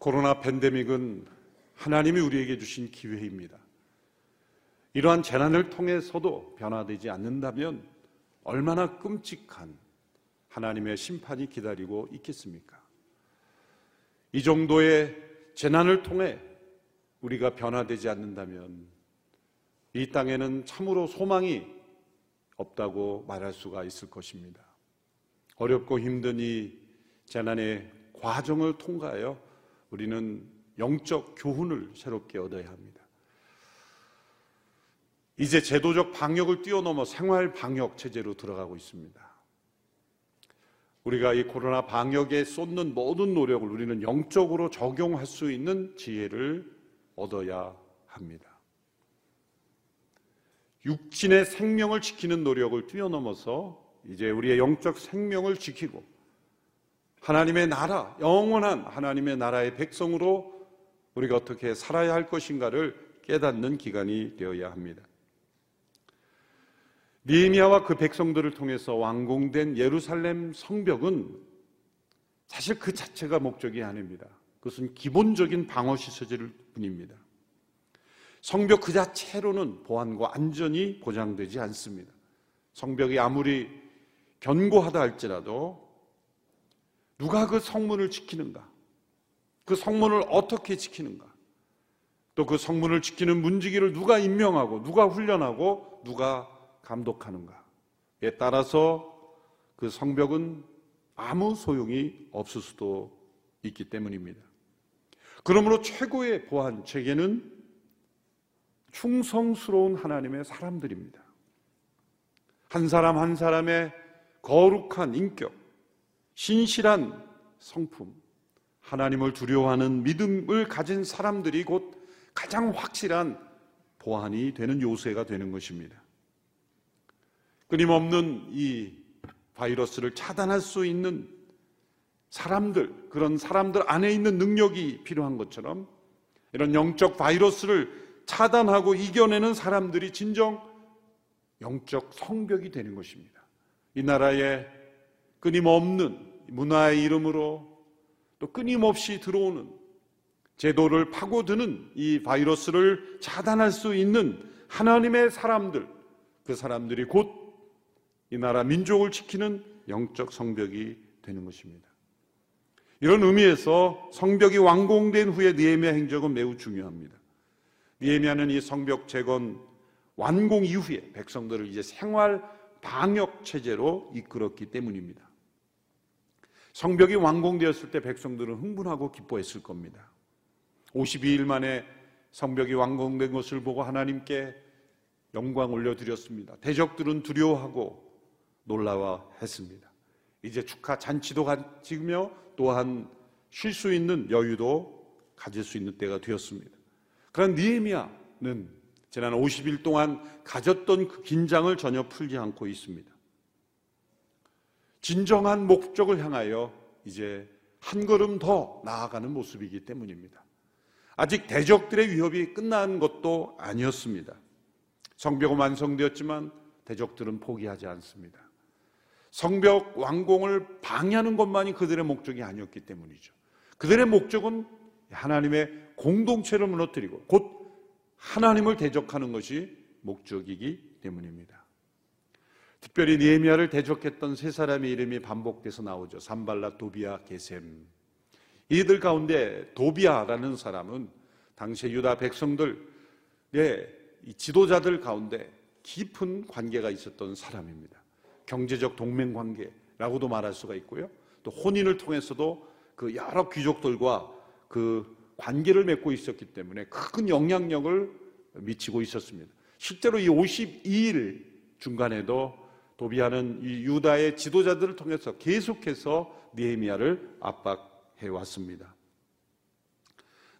코로나 팬데믹은 하나님이 우리에게 주신 기회입니다. 이러한 재난을 통해서도 변화되지 않는다면 얼마나 끔찍한 하나님의 심판이 기다리고 있겠습니까? 이 정도의 재난을 통해 우리가 변화되지 않는다면 이 땅에는 참으로 소망이 없다고 말할 수가 있을 것입니다. 어렵고 힘든 이 재난의 과정을 통과하여 우리는 영적 교훈을 새롭게 얻어야 합니다. 이제 제도적 방역을 뛰어넘어 생활 방역 체제로 들어가고 있습니다. 우리가 이 코로나 방역에 쏟는 모든 노력을 우리는 영적으로 적용할 수 있는 지혜를 얻어야 합니다. 육신의 생명을 지키는 노력을 뛰어넘어서 이제 우리의 영적 생명을 지키고 하나님의 나라, 영원한 하나님의 나라의 백성으로 우리가 어떻게 살아야 할 것인가를 깨닫는 기간이 되어야 합니다. 니에미아와 그 백성들을 통해서 완공된 예루살렘 성벽은 사실 그 자체가 목적이 아닙니다. 그것은 기본적인 방어 시설일 뿐입니다. 성벽 그 자체로는 보안과 안전이 보장되지 않습니다. 성벽이 아무리 견고하다 할지라도 누가 그 성문을 지키는가? 그 성문을 어떻게 지키는가? 또 그 성문을 지키는 문지기를 누가 임명하고 누가 훈련하고 누가 감독하는가에 따라서 그 성벽은 아무 소용이 없을 수도 있기 때문입니다. 그러므로 최고의 보안 체계는 충성스러운 하나님의 사람들입니다. 한 사람 한 사람의 거룩한 인격, 신실한 성품, 하나님을 두려워하는 믿음을 가진 사람들이 곧 가장 확실한 보안이 되는 요새가 되는 것입니다. 끊임없는 이 바이러스를 차단할 수 있는 사람들, 그런 사람들 안에 있는 능력이 필요한 것처럼 이런 영적 바이러스를 차단하고 이겨내는 사람들이 진정 영적 성벽이 되는 것입니다. 이 나라에 끊임없는 문화의 이름으로 또 끊임없이 들어오는 제도를 파고드는 이 바이러스를 차단할 수 있는 하나님의 사람들, 그 사람들이 곧 이 나라 민족을 지키는 영적 성벽이 되는 것입니다. 이런 의미에서 성벽이 완공된 후에 니에미아 행적은 매우 중요합니다. 니에미아는 이 성벽 재건 완공 이후에 백성들을 이제 생활 방역 체제로 이끌었기 때문입니다. 성벽이 완공되었을 때 백성들은 흥분하고 기뻐했을 겁니다. 52일 만에 성벽이 완공된 것을 보고 하나님께 영광 올려드렸습니다. 대적들은 두려워하고 놀라워했습니다. 이제 축하 잔치도 가지며 또한 쉴 수 있는 여유도 가질 수 있는 때가 되었습니다. 그런 니에미아는 지난 50일 동안 가졌던 그 긴장을 전혀 풀지 않고 있습니다. 진정한 목적을 향하여 이제 한 걸음 더 나아가는 모습이기 때문입니다. 아직 대적들의 위협이 끝난 것도 아니었습니다. 성벽은 완성되었지만 대적들은 포기하지 않습니다. 성벽 완공을 방해하는 것만이 그들의 목적이 아니었기 때문이죠. 그들의 목적은 하나님의 공동체를 무너뜨리고 곧 하나님을 대적하는 것이 목적이기 때문입니다. 특별히 니에미아를 대적했던 세 사람의 이름이 반복돼서 나오죠. 산발라, 도비아, 게셈. 이들 가운데 도비아라는 사람은 당시 유다 백성들의 지도자들 가운데 깊은 관계가 있었던 사람입니다. 경제적 동맹 관계라고도 말할 수가 있고요. 또 혼인을 통해서도 그 여러 귀족들과 그 관계를 맺고 있었기 때문에 큰 영향력을 미치고 있었습니다. 실제로 이 52일 중간에도 도비아는 이 유다의 지도자들을 통해서 계속해서 니에미아를 압박해 왔습니다.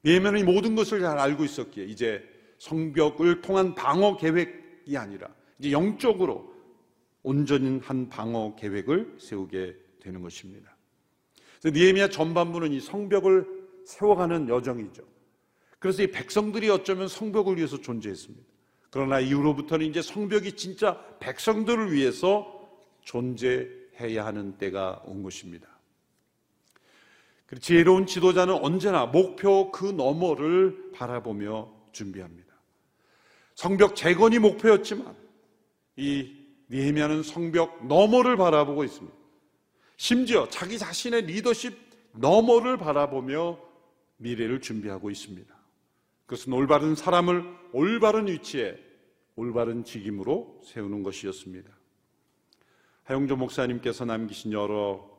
니에미아는 이 모든 것을 잘 알고 있었기에 이제 성벽을 통한 방어 계획이 아니라 이제 영적으로 온전한 한 방어 계획을 세우게 되는 것입니다. 니에미아 전반부는 이 성벽을 세워가는 여정이죠. 그래서 이 백성들이 어쩌면 성벽을 위해서 존재했습니다. 그러나 이후로부터는 이제 성벽이 진짜 백성들을 위해서 존재해야 하는 때가 온 것입니다. 지혜로운 지도자는 언제나 목표 그 너머를 바라보며 준비합니다. 성벽 재건이 목표였지만 이 니헤미야는 성벽 너머를 바라보고 있습니다. 심지어 자기 자신의 리더십 너머를 바라보며 미래를 준비하고 있습니다. 그것은 올바른 사람을 올바른 위치에 올바른 직임으로 세우는 것이었습니다. 하용조 목사님께서 남기신 여러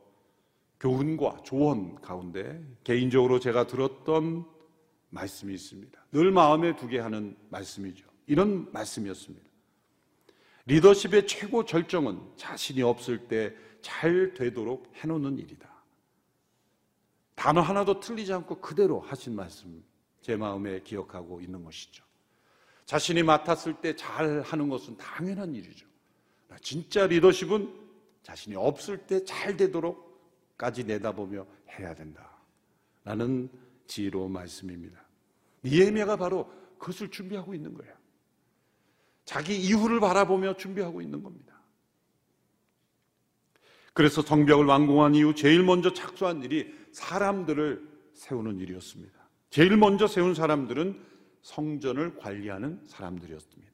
교훈과 조언 가운데 개인적으로 제가 들었던 말씀이 있습니다. 늘 마음에 두게 하는 말씀이죠. 이런 말씀이었습니다. 리더십의 최고 절정은 자신이 없을 때 잘 되도록 해놓는 일이다. 단어 하나도 틀리지 않고 그대로 하신 말씀 제 마음에 기억하고 있는 것이죠. 자신이 맡았을 때 잘 하는 것은 당연한 일이죠. 진짜 리더십은 자신이 없을 때 잘 되도록까지 내다보며 해야 된다. 라는 지혜로운 말씀입니다. 니에미아가 바로 그것을 준비하고 있는 거예요. 자기 이후를 바라보며 준비하고 있는 겁니다. 그래서 성벽을 완공한 이후 제일 먼저 착수한 일이 사람들을 세우는 일이었습니다. 제일 먼저 세운 사람들은 성전을 관리하는 사람들이었습니다.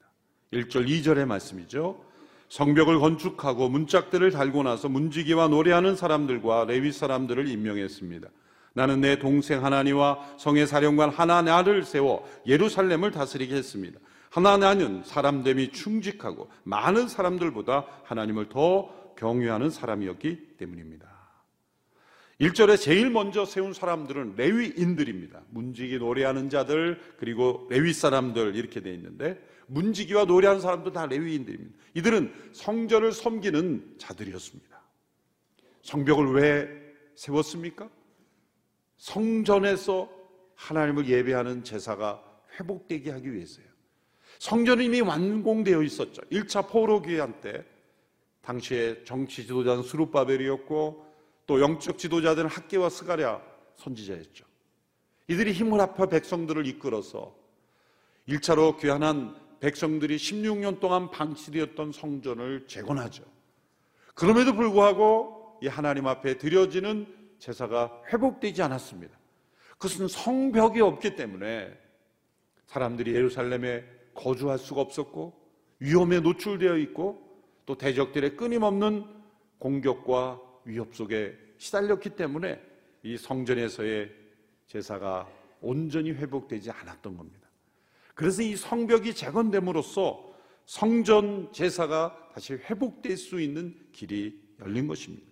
1절, 2절의 말씀이죠. 성벽을 건축하고 문짝들을 달고 나서 문지기와 노래하는 사람들과 레위 사람들을 임명했습니다. 나는 내 동생 하나니와 성의 사령관 하나나를 세워 예루살렘을 다스리게 했습니다. 하나나는 사람됨이 충직하고 많은 사람들보다 하나님을 더 경외하는 사람이었기 때문입니다. 1절에 제일 먼저 세운 사람들은 레위인들입니다. 문지기 노래하는 자들 그리고 레위 사람들 이렇게 돼 있는데 문지기와 노래하는 사람도 다 레위인들입니다. 이들은 성전을 섬기는 자들이었습니다. 성벽을 왜 세웠습니까? 성전에서 하나님을 예배하는 제사가 회복되게 하기 위해서요. 성전은 이미 완공되어 있었죠. 1차 포로 기한 때 당시에 정치 지도자는 수르바벨이었고 또 영적 지도자들은 학계와 스가랴 선지자였죠. 이들이 힘을 합해 백성들을 이끌어서 1차로 귀환한 백성들이 16년 동안 방치되었던 성전을 재건하죠. 그럼에도 불구하고 이 하나님 앞에 드려지는 제사가 회복되지 않았습니다. 그것은 성벽이 없기 때문에 사람들이 예루살렘에 거주할 수가 없었고 위험에 노출되어 있고 또 대적들의 끊임없는 공격과 위협 속에 시달렸기 때문에 이 성전에서의 제사가 온전히 회복되지 않았던 겁니다. 그래서 이 성벽이 재건됨으로써 성전 제사가 다시 회복될 수 있는 길이 열린 것입니다.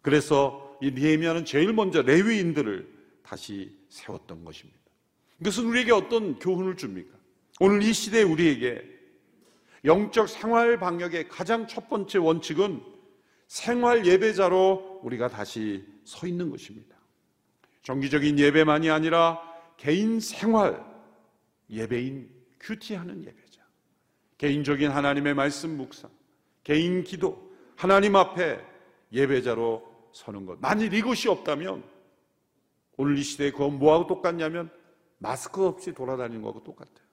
그래서 이 니에미아는 제일 먼저 레위인들을 다시 세웠던 것입니다. 이것은 우리에게 어떤 교훈을 줍니까? 오늘 이 시대에 우리에게 영적 생활 방역의 가장 첫 번째 원칙은 생활 예배자로 우리가 다시 서 있는 것입니다. 정기적인 예배만이 아니라 개인 생활 예배인 큐티하는 예배자. 개인적인 하나님의 말씀 묵상, 개인 기도, 하나님 앞에 예배자로 서는 것. 만일 이것이 없다면 오늘 이 시대에 그건 뭐하고 똑같냐면 마스크 없이 돌아다니는 거하고 똑같아요.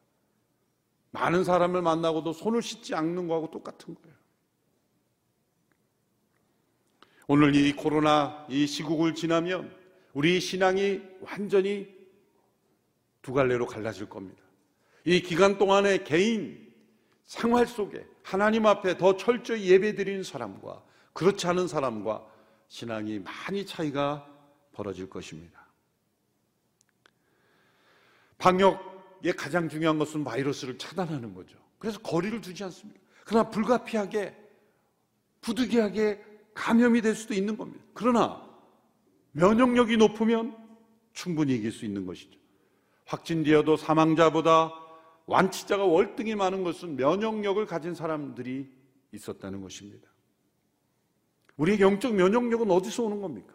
많은 사람을 만나고도 손을 씻지 않는 거하고 똑같은 거예요. 오늘 이 코로나 이 시국을 지나면 우리 신앙이 완전히 두 갈래로 갈라질 겁니다. 이 기간 동안에 개인 생활 속에 하나님 앞에 더 철저히 예배드리는 사람과 그렇지 않은 사람과 신앙이 많이 차이가 벌어질 것입니다. 방역의 가장 중요한 것은 바이러스를 차단하는 거죠. 그래서 거리를 두지 않습니다. 그러나 불가피하게 부득이하게 감염이 될 수도 있는 겁니다. 그러나 면역력이 높으면 충분히 이길 수 있는 것이죠. 확진되어도 사망자보다 완치자가 월등히 많은 것은 면역력을 가진 사람들이 있었다는 것입니다. 우리의 영적 면역력은 어디서 오는 겁니까?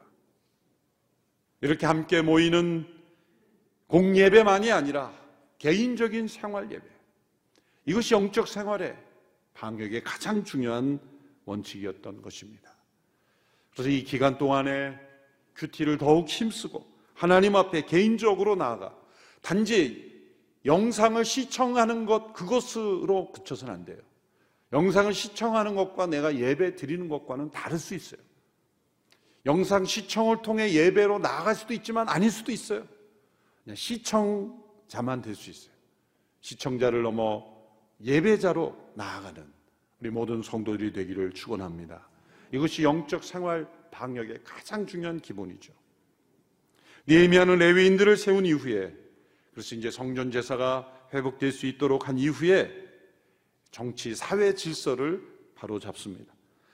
이렇게 함께 모이는 공예배만이 아니라 개인적인 생활 예배. 이것이 영적 생활의 방역의 가장 중요한 원칙이었던 것입니다. 그래서 이 기간 동안에 큐티를 더욱 힘쓰고 하나님 앞에 개인적으로 나아가 단지 영상을 시청하는 것 그것으로 그쳐서는 안 돼요. 영상을 시청하는 것과 내가 예배 드리는 것과는 다를 수 있어요. 영상 시청을 통해 예배로 나아갈 수도 있지만 아닐 수도 있어요. 그냥 시청자만 될 수 있어요. 시청자를 넘어 예배자로 나아가는 우리 모든 성도들이 되기를 축원합니다. 이것이 영적 생활 방역의 가장 중요한 기본이죠. 니에미아는 레위인들을 세운 이후에 그래서 이제 성전 제사가 회복될 수 있도록 한 이후에 정치 사회 질서를 바로 잡습니다.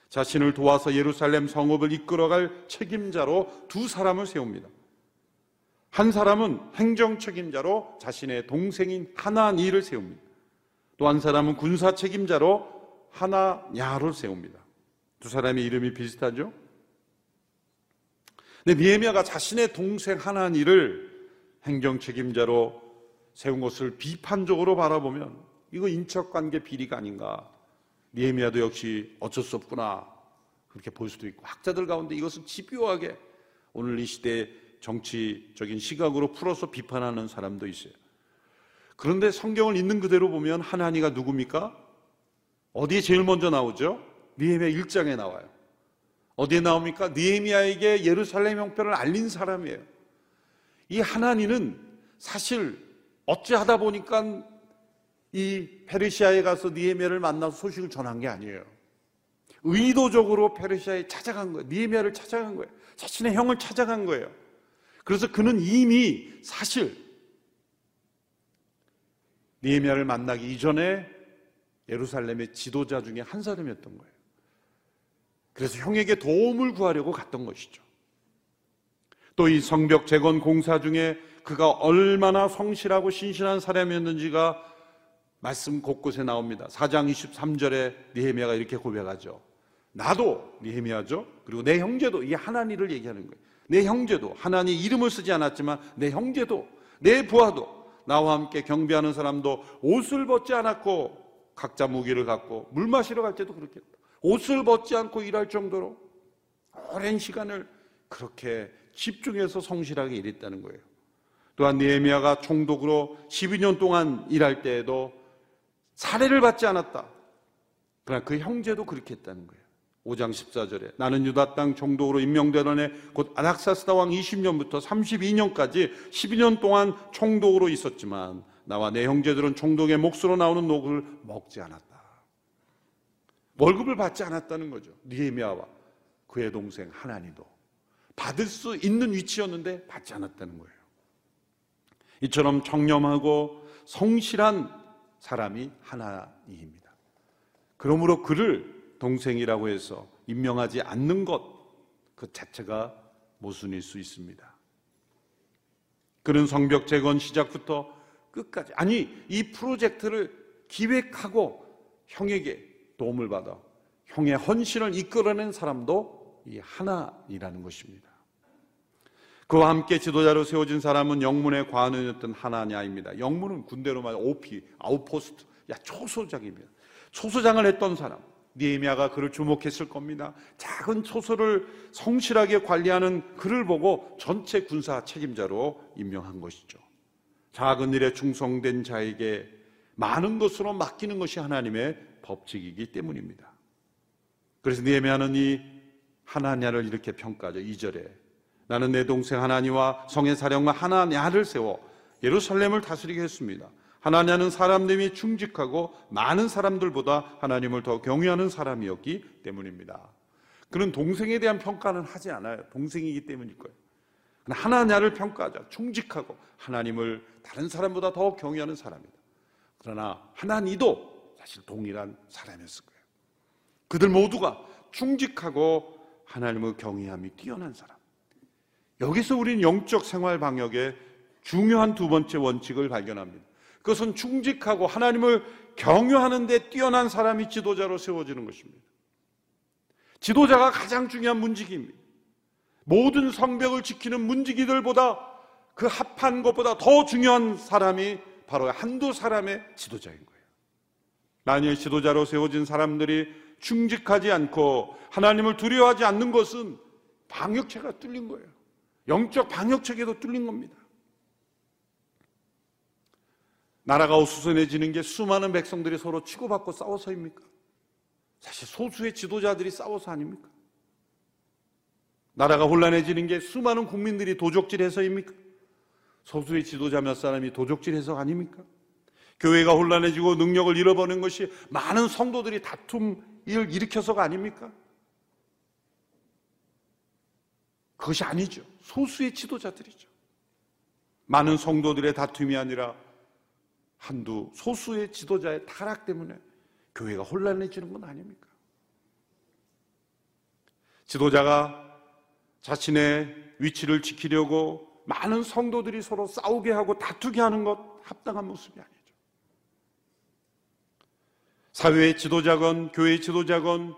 자신을 도와서 예루살렘 성읍을 이끌어갈 책임자로 두 사람을 세웁니다. 한 사람은 행정 책임자로 자신의 동생인 하나니를 세웁니다. 또 한 사람은 군사 책임자로 하나야를 세웁니다. 두 사람의 이름이 비슷하죠? 근데 니에미아가 자신의 동생 하나니를 행정 책임자로 세운 것을 비판적으로 바라보면 이거 인척관계 비리가 아닌가. 니에미아도 역시 어쩔 수 없구나. 그렇게 볼 수도 있고 학자들 가운데 이것을 집요하게 오늘 이 시대의 정치적인 시각으로 풀어서 비판하는 사람도 있어요. 그런데 성경을 있는 그대로 보면 하나니가 누굽니까? 어디에 제일 먼저 나오죠? 니에미아 1장에 나와요. 어디에 나옵니까? 니에미아에게 예루살렘 형편을 알린 사람이에요. 이 하나니는 사실 어찌하다 보니까 이 페르시아에 가서 니에미아를 만나서 소식을 전한 게 아니에요. 의도적으로 페르시아에 찾아간 거예요. 니에미아를 찾아간 거예요. 자신의 형을 찾아간 거예요. 그래서 그는 이미 사실 니에미아를 만나기 이전에 예루살렘의 지도자 중에 한 사람이었던 거예요. 그래서 형에게 도움을 구하려고 갔던 것이죠. 또 이 성벽 재건 공사 중에 그가 얼마나 성실하고 신실한 사람이었는지가 말씀 곳곳에 나옵니다. 4장 23절에 니헤미야가 이렇게 고백하죠. 나도 니헤미야죠. 그리고 내 형제도 이 하나니를 얘기하는 거예요. 내 형제도 하나니 이름을 쓰지 않았지만 내 형제도 내 부하도 나와 함께 경비하는 사람도 옷을 벗지 않았고 각자 무기를 갖고 물 마시러 갈 때도 그렇게 했다. 옷을 벗지 않고 일할 정도로 오랜 시간을 그렇게 집중해서 성실하게 일했다는 거예요. 또한 니에미아가 총독으로 12년 동안 일할 때에도 사례를 받지 않았다. 그러나 그 형제도 그렇게 했다는 거예요. 5장 14절에 나는 유다 땅 총독으로 임명되던 해 곧 아닥사스다 왕 20년부터 32년까지 12년 동안 총독으로 있었지만 나와 내 형제들은 총독의 몫으로 나오는 녹을 먹지 않았다. 월급을 받지 않았다는 거죠. 니에미아와 그의 동생 하나니도 받을 수 있는 위치였는데 받지 않았다는 거예요. 이처럼 청렴하고 성실한 사람이 하나님입니다. 그러므로 그를 동생이라고 해서 임명하지 않는 것 그 자체가 모순일 수 있습니다. 그는 성벽 재건 시작부터 끝까지 아니 이 프로젝트를 기획하고 형에게 도움을 받아 형의 헌신을 이끌어낸 사람도 이 하나이라는 것입니다. 그와 함께 지도자로 세워진 사람은 영문의 관원이었던 하나냐입니다. 영문은 군대로 말해 오피, 아웃포스트, 야 초소장입니다. 초소장을 했던 사람. 니에미아가 그를 주목했을 겁니다. 작은 초소를 성실하게 관리하는 그를 보고 전체 군사 책임자로 임명한 것이죠. 작은 일에 충성된 자에게 많은 것으로 맡기는 것이 하나님의 법칙이기 때문입니다. 그래서 니에미아는 이 하나냐를 이렇게 평가하죠. 2절에 나는 내 동생 하나니와 성의 사령관 하나냐를 세워 예루살렘을 다스리게 했습니다. 하나냐는 사람들이 충직하고 많은 사람들보다 하나님을 더 경외하는 사람이었기 때문입니다. 그는 동생에 대한 평가는 하지 않아요. 동생이기 때문일 거예요. 하나냐를 평가하자. 충직하고 하나님을 다른 사람보다 더 경외하는 사람이다. 그러나 하나니도 사실 동일한 사람이었을 거예요. 그들 모두가 충직하고 하나님을 경외함이 뛰어난 사람. 여기서 우리는 영적 생활 방역의 중요한 두 번째 원칙을 발견합니다. 그것은 충직하고 하나님을 경유하는 데 뛰어난 사람이 지도자로 세워지는 것입니다. 지도자가 가장 중요한 문직입니다. 모든 성벽을 지키는 문지기들보다 그 합한 것보다 더 중요한 사람이 바로 한두 사람의 지도자인 거예요. 만일 지도자로 세워진 사람들이 충직하지 않고 하나님을 두려워하지 않는 것은 방역체가 뚫린 거예요. 영적 방역체계도 뚫린 겁니다. 나라가 어수선해지는 게 수많은 백성들이 서로 치고받고 싸워서입니까? 사실 소수의 지도자들이 싸워서 아닙니까? 나라가 혼란해지는 게 수많은 국민들이 도적질해서입니까? 소수의 지도자 몇 사람이 도적질해서 아닙니까? 교회가 혼란해지고 능력을 잃어버리는 것이 많은 성도들이 다툼을 일으켜서가 아닙니까? 그것이 아니죠. 소수의 지도자들이죠. 많은 성도들의 다툼이 아니라 한두 소수의 지도자의 타락 때문에 교회가 혼란해지는 건 아닙니까? 지도자가 자신의 위치를 지키려고 많은 성도들이 서로 싸우게 하고 다투게 하는 것 합당한 모습이 아니죠. 사회의 지도자건 교회의 지도자건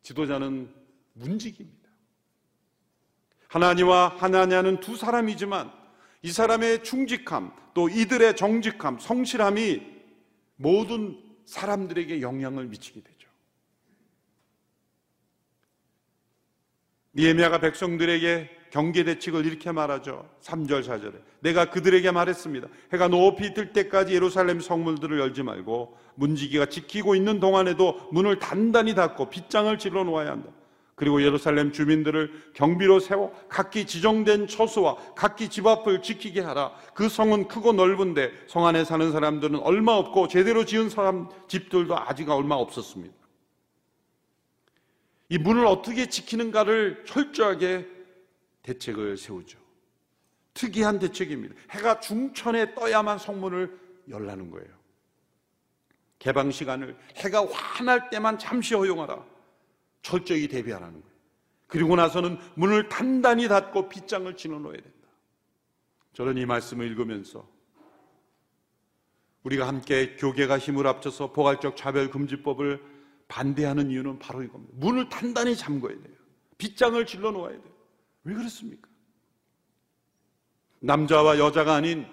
지도자는 문직입니다. 하나님과 하나냐는 두 사람이지만 이 사람의 충직함 또 이들의 정직함, 성실함이 모든 사람들에게 영향을 미치게 되죠. 니에미아가 백성들에게 경계 대책을 이렇게 말하죠. 3절 4절에 내가 그들에게 말했습니다. 해가 높이 뜰 때까지 예루살렘 성물들을 열지 말고 문지기가 지키고 있는 동안에도 문을 단단히 닫고 빗장을 질러 놓아야 한다. 그리고 예루살렘 주민들을 경비로 세워 각기 지정된 처소와 각기 집 앞을 지키게 하라. 그 성은 크고 넓은데 성 안에 사는 사람들은 얼마 없고 제대로 지은 사람 집들도 아직 얼마 없었습니다. 이 문을 어떻게 지키는가를 철저하게 대책을 세우죠. 특이한 대책입니다. 해가 중천에 떠야만 성문을 열라는 거예요. 개방 시간을 해가 환할 때만 잠시 허용하라. 철저히 대비하라는 거예요. 그리고 나서는 문을 단단히 닫고 빗장을 지어 놓아야 된다. 저는 이 말씀을 읽으면서 우리가 함께 교계가 힘을 합쳐서 포괄적 차별금지법을 반대하는 이유는 바로 이겁니다. 문을 단단히 잠궈야 돼요. 빗장을 질러 놓아야 돼요. 왜 그렇습니까? 남자와 여자가 아닌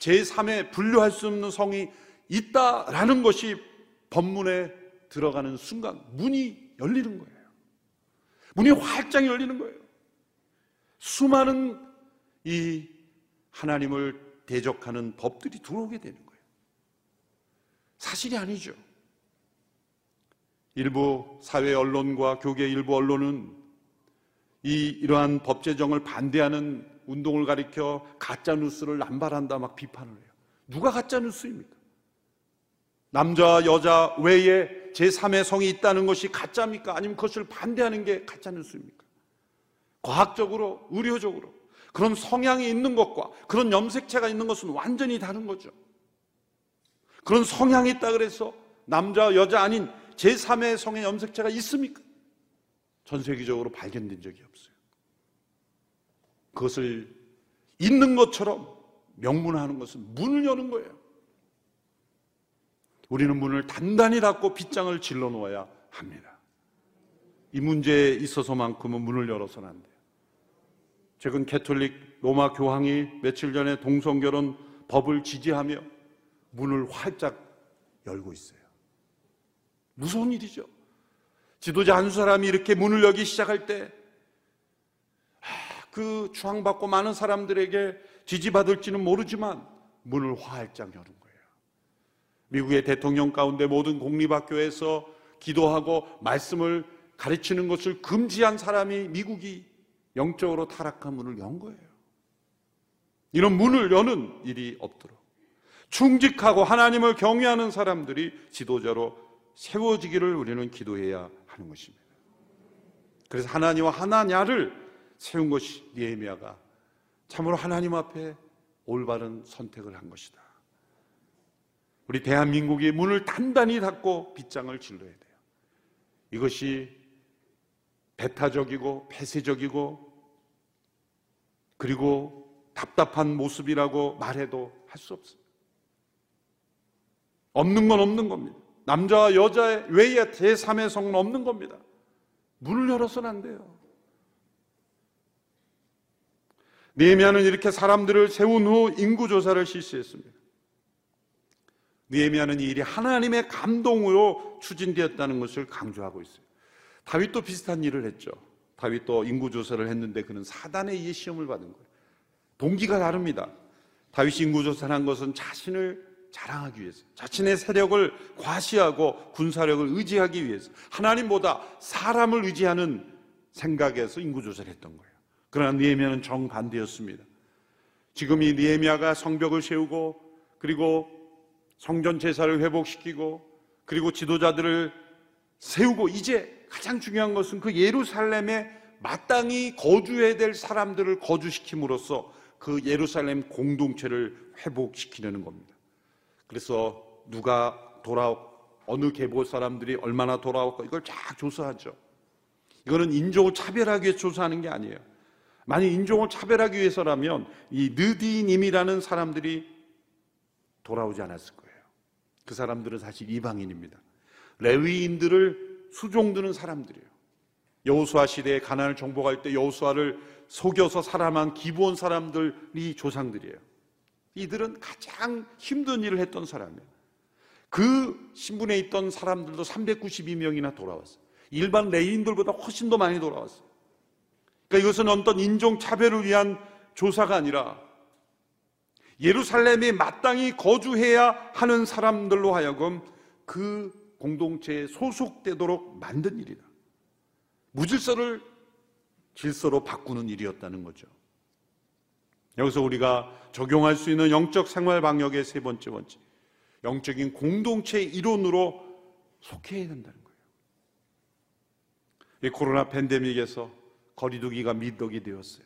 제3의 분류할 수 없는 성이 있다라는 것이 법문에 들어가는 순간 문이 열리는 거예요. 문이 활짝 열리는 거예요. 수많은 이 하나님을 대적하는 법들이 들어오게 되는 거예요. 사실이 아니죠. 일부 사회 언론과 교계 일부 언론은 이 이러한 법 제정을 반대하는 운동을 가리켜 가짜 뉴스를 남발한다 막 비판을 해요. 누가 가짜 뉴스입니까? 남자 여자 외에 제3의 성이 있다는 것이 가짜입니까? 아니면 그것을 반대하는 게 가짜 뉴스입니까? 과학적으로, 의료적으로 그런 성향이 있는 것과 그런 염색체가 있는 것은 완전히 다른 거죠. 그런 성향이 있다 그래서 남자, 여자 아닌 제3의 성의 염색체가 있습니까? 전 세계적으로 발견된 적이 없어요. 그것을 있는 것처럼 명문화하는 것은 문을 여는 거예요. 우리는 문을 단단히 닫고 빗장을 질러 놓아야 합니다. 이 문제에 있어서만큼은 문을 열어서는 안 돼요. 최근 캐톨릭 로마 교황이 며칠 전에 동성결혼 법을 지지하며 문을 활짝 열고 있어요. 무서운 일이죠. 지도자 한 사람이 이렇게 문을 열기 시작할 때, 그 추앙받고 많은 사람들에게 지지받을지는 모르지만 문을 활짝 여는 거예요. 미국의 대통령 가운데 모든 공립학교에서 기도하고 말씀을 가르치는 것을 금지한 사람이 미국이 영적으로 타락한 문을 연 거예요. 이런 문을 여는 일이 없도록 충직하고 하나님을 경외하는 사람들이 지도자로 세워지기를 우리는 기도해야 하는 것입니다. 그래서 하나님과 하나냐를 세운 것이 니에미아가 참으로 하나님 앞에 올바른 선택을 한 것이다. 우리 대한민국이 문을 단단히 닫고 빗장을 질러야 돼요. 이것이 배타적이고 폐쇄적이고 그리고 답답한 모습이라고 말해도 할 수 없습니다. 없는 건 없는 겁니다. 남자와 여자의 외의 제3의 성은 없는 겁니다. 문을 열어서는 안 돼요. 니에미아는 이렇게 사람들을 세운 후 인구 조사를 실시했습니다. 느헤미야는 이 일이 하나님의 감동으로 추진되었다는 것을 강조하고 있어요. 다윗도 비슷한 일을 했죠. 다윗도 인구 조사를 했는데 그는 사단에 의해 시험을 받은 거예요. 동기가 다릅니다. 다윗이 인구 조사를 한 것은 자신을 자랑하기 위해서, 자신의 세력을 과시하고 군사력을 의지하기 위해서, 하나님보다 사람을 의지하는 생각에서 인구조사를 했던 거예요. 그러나 니에미아는 정반대였습니다. 지금 이 니에미아가 성벽을 세우고 그리고 성전 제사를 회복시키고 그리고 지도자들을 세우고 이제 가장 중요한 것은 그 예루살렘에 마땅히 거주해야 될 사람들을 거주시킴으로써 그 예루살렘 공동체를 회복시키려는 겁니다. 그래서 누가 돌아 어느 계보 사람들이 얼마나 돌아올까 이걸 쫙 조사하죠. 이거는 인종을 차별하기 위해서 조사하는 게 아니에요. 만약 인종을 차별하기 위해서라면 이 느디님이라는 사람들이 돌아오지 않았을 거예요. 그 사람들은 사실 이방인입니다. 레위인들을 수종드는 사람들이에요. 여호수아 시대에 가난을 정복할 때 여호수아를 속여서 살아만 기부한 사람들이 조상들이에요. 이들은 가장 힘든 일을 했던 사람이에요. 그 신분에 있던 사람들도 392명이나 돌아왔어요. 일반 레인들보다 훨씬 더 많이 돌아왔어요. 그러니까 이것은 어떤 인종 차별을 위한 조사가 아니라 예루살렘에 마땅히 거주해야 하는 사람들로 하여금 그 공동체에 소속되도록 만든 일이다. 무질서를 질서로 바꾸는 일이었다는 거죠. 여기서 우리가 적용할 수 있는 영적 생활 방역의 세 번째 원칙. 영적인 공동체 이론으로 속해야 된다는 거예요. 이 코로나 팬데믹에서 거리두기가 미덕이 되었어요.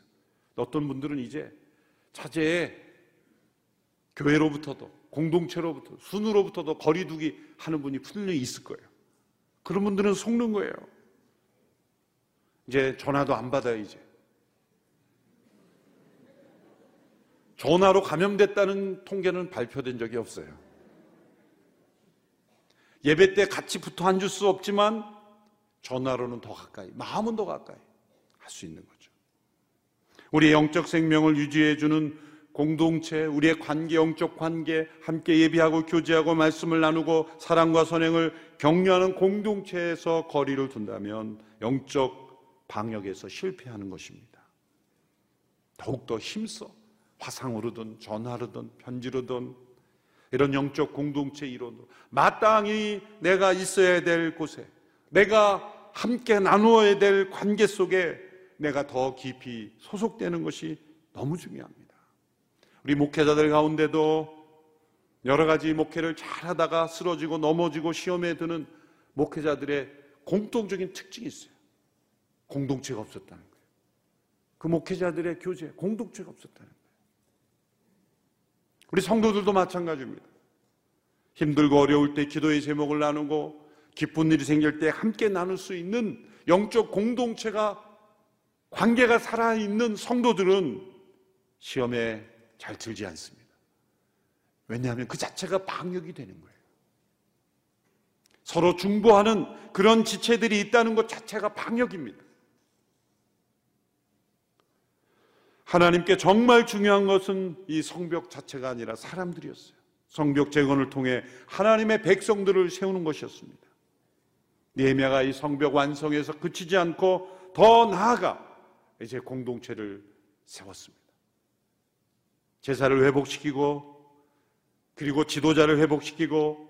어떤 분들은 이제 차제에 교회로부터도 공동체로부터 순으로부터도 거리두기 하는 분이 분명히 있을 거예요. 그런 분들은 속는 거예요. 이제 전화도 안 받아요, 이제. 전화로 감염됐다는 통계는 발표된 적이 없어요. 예배 때 같이 붙어 앉을 수 없지만 전화로는 더 가까이, 마음은 더 가까이 할 수 있는 거죠. 우리의 영적 생명을 유지해주는 공동체, 우리의 관계, 영적 관계, 함께 예비하고 교제하고 말씀을 나누고 사랑과 선행을 격려하는 공동체에서 거리를 둔다면 영적 방역에서 실패하는 것입니다. 더욱더 힘써 화상으로든 전화로든 편지로든 이런 영적 공동체 이론으로 마땅히 내가 있어야 될 곳에 내가 함께 나누어야 될 관계 속에 내가 더 깊이 소속되는 것이 너무 중요합니다. 우리 목회자들 가운데도 여러 가지 목회를 잘 하다가 쓰러지고 넘어지고 시험에 드는 목회자들의 공통적인 특징이 있어요. 공동체가 없었다는 거예요. 그 목회자들의 교제, 공동체가 없었다는 거예요. 우리 성도들도 마찬가지입니다. 힘들고 어려울 때 기도의 제목을 나누고 기쁜 일이 생길 때 함께 나눌 수 있는 영적 공동체가 관계가 살아있는 성도들은 시험에 잘 들지 않습니다. 왜냐하면 그 자체가 방역이 되는 거예요. 서로 중보하는 그런 지체들이 있다는 것 자체가 방역입니다. 하나님께 정말 중요한 것은 이 성벽 자체가 아니라 사람들이었어요. 성벽 재건을 통해 하나님의 백성들을 세우는 것이었습니다. 니에미아가 이 성벽 완성에서 그치지 않고 더 나아가 이제 공동체를 세웠습니다. 제사를 회복시키고 그리고 지도자를 회복시키고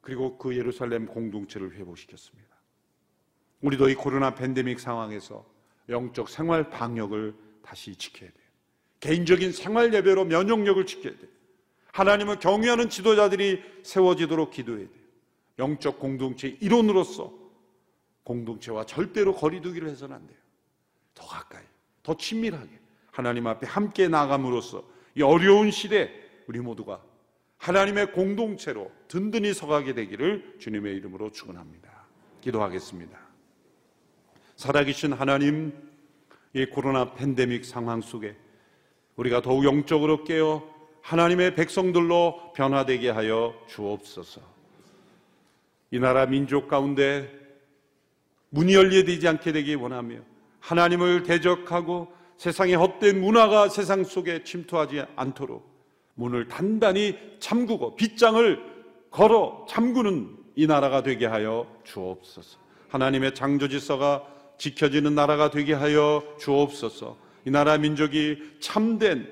그리고 그 예루살렘 공동체를 회복시켰습니다. 우리도 이 코로나 팬데믹 상황에서 영적 생활 방역을 다시 지켜야 돼요. 개인적인 생활 예배로 면역력을 지켜야 돼요. 하나님을 경외하는 지도자들이 세워지도록 기도해야 돼요. 영적 공동체 이론으로서 공동체와 절대로 거리두기를 해서는 안 돼요. 더 가까이, 더 친밀하게 하나님 앞에 함께 나감으로써 이 어려운 시대 우리 모두가 하나님의 공동체로 든든히 서가게 되기를 주님의 이름으로 축원합니다. 기도하겠습니다. 살아계신 하나님 이 코로나 팬데믹 상황 속에 우리가 더욱 영적으로 깨어 하나님의 백성들로 변화되게 하여 주옵소서. 이 나라 민족 가운데 문이 열려되지 않게 되기 원하며 하나님을 대적하고 세상의 헛된 문화가 세상 속에 침투하지 않도록 문을 단단히 잠그고 빗장을 걸어 잠그는 이 나라가 되게 하여 주옵소서. 하나님의 창조 질서가 지켜지는 나라가 되게 하여 주옵소서. 이 나라 민족이 참된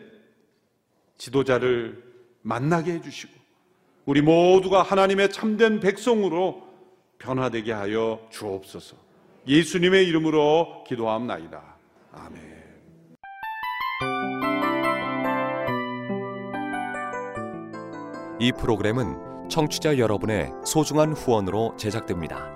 지도자를 만나게 해주시고 우리 모두가 하나님의 참된 백성으로 변화되게 하여 주옵소서. 예수님의 이름으로 기도함나이다. 아멘. 이 프로그램은 청취자 여러분의 소중한 후원으로 제작됩니다.